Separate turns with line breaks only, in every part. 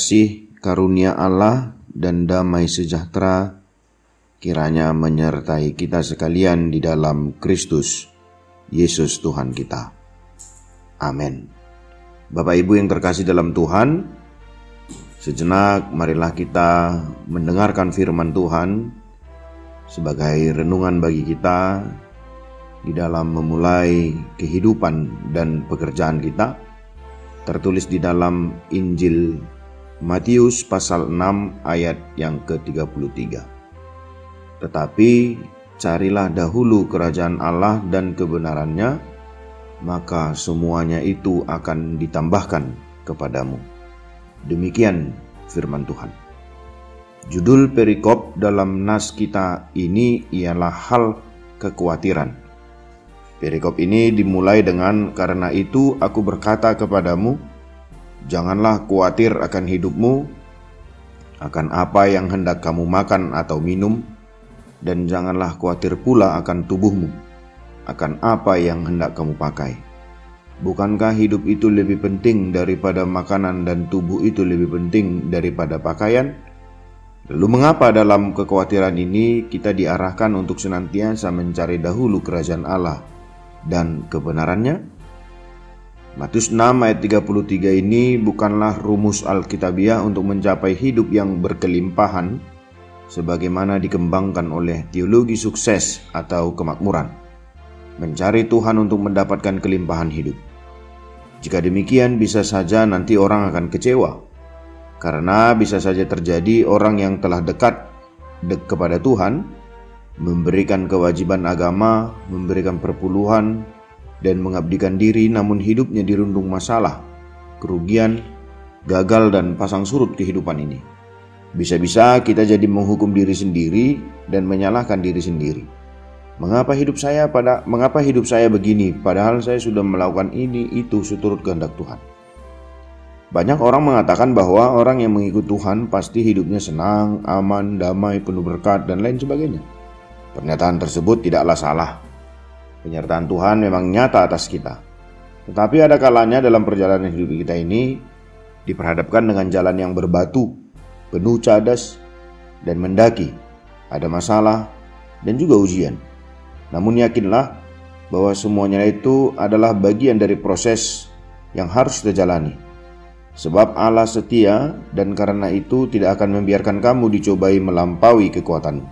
kasih karunia Allah dan damai sejahtera kiranya menyertai kita sekalian di dalam Kristus Yesus Tuhan kita. Amin. Bapak Ibu yang terkasih dalam Tuhan, sejenak marilah kita mendengarkan firman Tuhan sebagai renungan bagi kita di dalam memulai kehidupan dan pekerjaan kita tertulis di dalam Injil Matius pasal 6 ayat yang ke-33. Tetapi carilah dahulu kerajaan Allah dan kebenarannya, maka semuanya itu akan ditambahkan kepadamu. Demikian firman Tuhan. Judul perikop dalam nas kita ini ialah hal kekhawatiran. Perikop ini dimulai dengan karena itu aku berkata kepadamu, janganlah khawatir akan hidupmu, akan apa yang hendak kamu makan atau minum, dan janganlah khawatir pula akan tubuhmu, akan apa yang hendak kamu pakai. Bukankah hidup itu lebih penting daripada makanan dan tubuh itu lebih penting daripada pakaian? Lalu mengapa dalam kekhawatiran ini kita diarahkan untuk senantiasa mencari dahulu kerajaan Allah dan kebenarannya? Matius 6 ayat 33 ini bukanlah rumus Alkitabiah untuk mencapai hidup yang berkelimpahan sebagaimana dikembangkan oleh teologi sukses atau kemakmuran. Mencari Tuhan untuk mendapatkan kelimpahan hidup. Jika demikian bisa saja nanti orang akan kecewa karena bisa saja terjadi orang yang telah dekat dek kepada Tuhan, memberikan kewajiban agama, memberikan perpuluhan, dan mengabdikan diri namun hidupnya dirundung masalah, kerugian, gagal dan pasang surut kehidupan ini. Bisa-bisa kita jadi menghukum diri sendiri dan menyalahkan diri sendiri. Mengapa hidup saya pada mengapa hidup saya begini padahal saya sudah melakukan ini itu seturut kehendak Tuhan. Banyak orang mengatakan bahwa orang yang mengikut Tuhan pasti hidupnya senang, aman, damai, penuh berkat, dan lain sebagainya. Pernyataan tersebut tidaklah salah. Penyertaan Tuhan memang nyata atas kita. Tetapi ada kalanya dalam perjalanan hidup kita ini diperhadapkan dengan jalan yang berbatu, penuh cadas, dan mendaki. Ada masalah dan juga ujian. Namun yakinlah bahwa semuanya itu adalah bagian dari proses yang harus kita jalani Sebab Allah setia dan karena itu tidak akan membiarkan kamu dicobai melampaui kekuatanmu.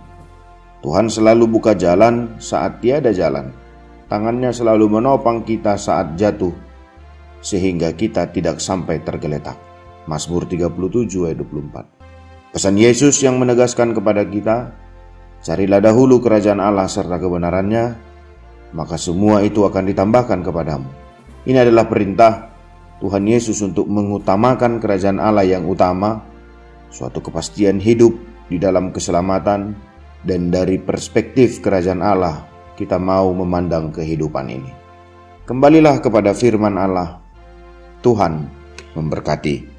Tuhan selalu buka jalan saat tiada jalan. Tangannya selalu menopang kita saat jatuh sehingga kita tidak sampai tergeletak. Mazmur 37 ayat 24. Pesan Yesus yang menegaskan kepada kita, carilah dahulu kerajaan Allah serta kebenarannya, maka semua itu akan ditambahkan kepadamu. Ini adalah perintah Tuhan Yesus untuk mengutamakan kerajaan Allah yang utama, suatu kepastian hidup di dalam keselamatan, dan dari perspektif kerajaan Allah, kita mau memandang kehidupan ini. Kembalilah kepada firman Allah. Tuhan memberkati.